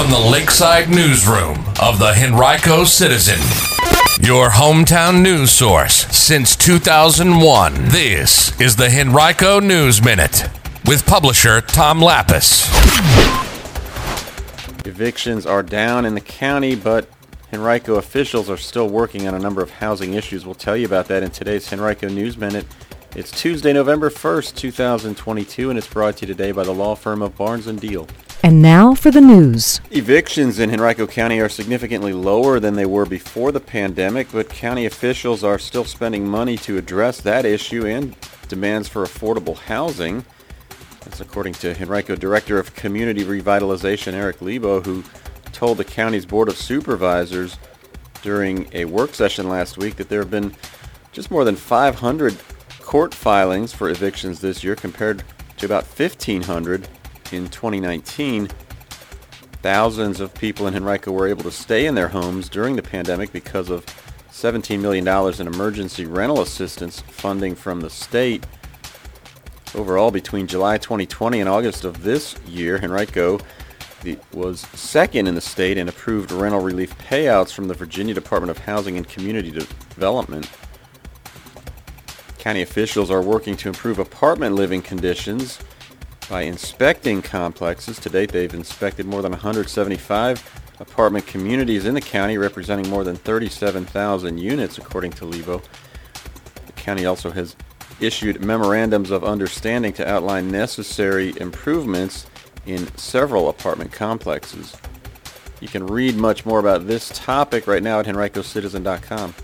from the Lakeside Newsroom of the Henrico Citizen, your hometown news source since 2001. This is the Henrico News Minute with publisher Tom Lappas. Evictions are down in the county, but Henrico officials are still working on a number of housing issues. We'll tell you about that in today's Henrico News Minute. It's Tuesday, November 1st, 2022, and it's brought to you today by the law firm of Barnes & Diehl. And now for the news. Evictions in Henrico County are significantly lower than they were before the pandemic, but county officials are still spending money to address that issue and demands for affordable housing. That's according to Henrico Director of Community Revitalization Eric Leabough, who told the county's Board of Supervisors during a work session last week that there have been just more than 500 court filings for evictions this year compared to about 1,500 in 2019. Thousands of people in Henrico were able to stay in their homes during the pandemic because of $17 million in emergency rental assistance funding from the state. Overall, between July 2020 and August of this year, Henrico was second in the state in approved rental relief payouts from the Virginia Department of Housing and Community Development. County officials are working to improve apartment living conditions by inspecting complexes. To date, they've inspected more than 175 apartment communities in the county, representing more than 37,000 units, according to Leabough. The county also has issued memorandums of understanding to outline necessary improvements in several apartment complexes. You can read much more about this topic right now at henricocitizen.com.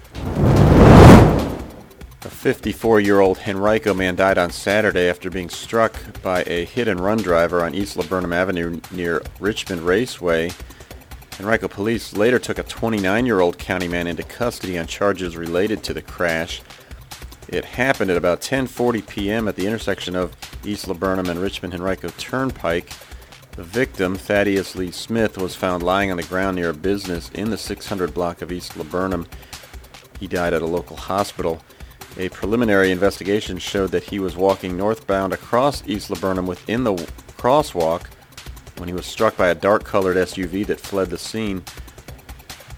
A 54-year-old Henrico man died on Saturday after being struck by a hit-and-run driver on East Laburnum Avenue near Richmond Raceway. Henrico police later took a 29-year-old county man into custody on charges related to the crash. It happened at about 10:40 p.m. at the intersection of East Laburnum and Richmond Henrico Turnpike. The victim, Thaddeus Lee Smith, was found lying on the ground near a business in the 600 block of East Laburnum. He died at a local hospital. A preliminary investigation showed that he was walking northbound across East Laburnum within the crosswalk when he was struck by a dark-colored SUV that fled the scene.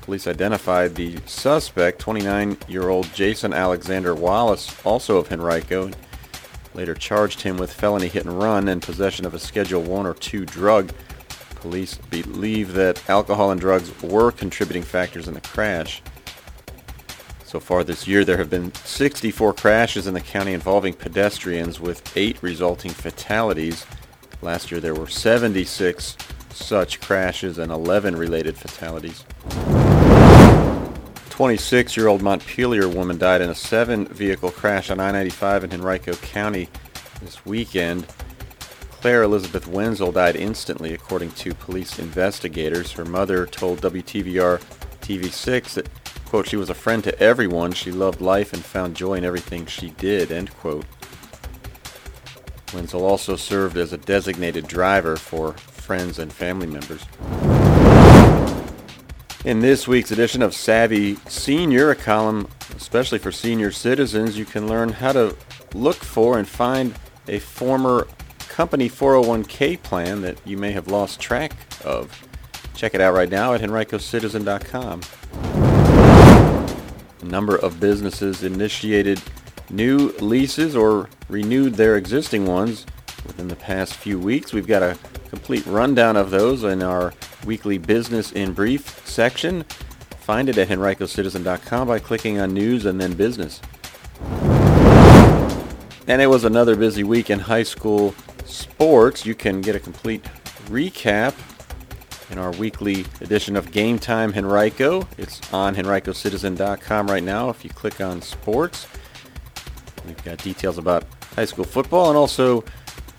Police identified the suspect, 29-year-old Jason Alexander Wallace, also of Henrico, later charged him with felony hit and run and possession of a Schedule 1 or 2 drug. Police believe that alcohol and drugs were contributing factors in the crash. So far this year, there have been 64 crashes in the county involving pedestrians, with eight resulting fatalities. Last year, there were 76 such crashes and 11 related fatalities. 26-year-old Montpelier woman died in a seven-vehicle crash on I-95 in Henrico County this weekend. Claire Elizabeth Wenzel died instantly, according to police investigators. Her mother told WTVR TV6 that Quote, she was a friend to everyone. She loved life and found joy in everything she did, end quote. Wenzel also served as a designated driver for friends and family members. In this week's edition of Savvy Senior, a column especially for senior citizens, you can learn how to look for and find a former company 401k plan that you may have lost track of. Check it out right now at henricocitizen.com. A number of businesses initiated new leases or renewed their existing ones within the past few weeks. We've got a complete rundown of those in our weekly Business in Brief section. Find it at henricocitizen.com by clicking on News and then Business. And it was another busy week in high school sports. You can get a complete recap in our weekly edition of Game Time Henrico. It's on henricocitizen.com right now. If you click on sports, we've got details about high school football and also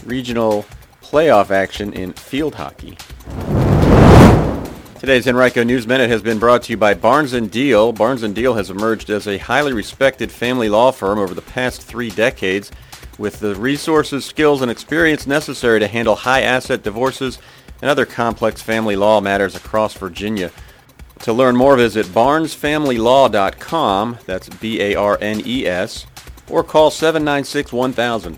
regional playoff action in field hockey. Today's Henrico News Minute has been brought to you by Barnes & Diehl. Barnes & Diehl has emerged as a highly respected family law firm over the past three decades with the resources, skills, and experience necessary to handle high asset divorces and other complex family law matters across Virginia. To learn more, visit barnesfamilylaw.com, that's B-A-R-N-E-S, or call 796-1000.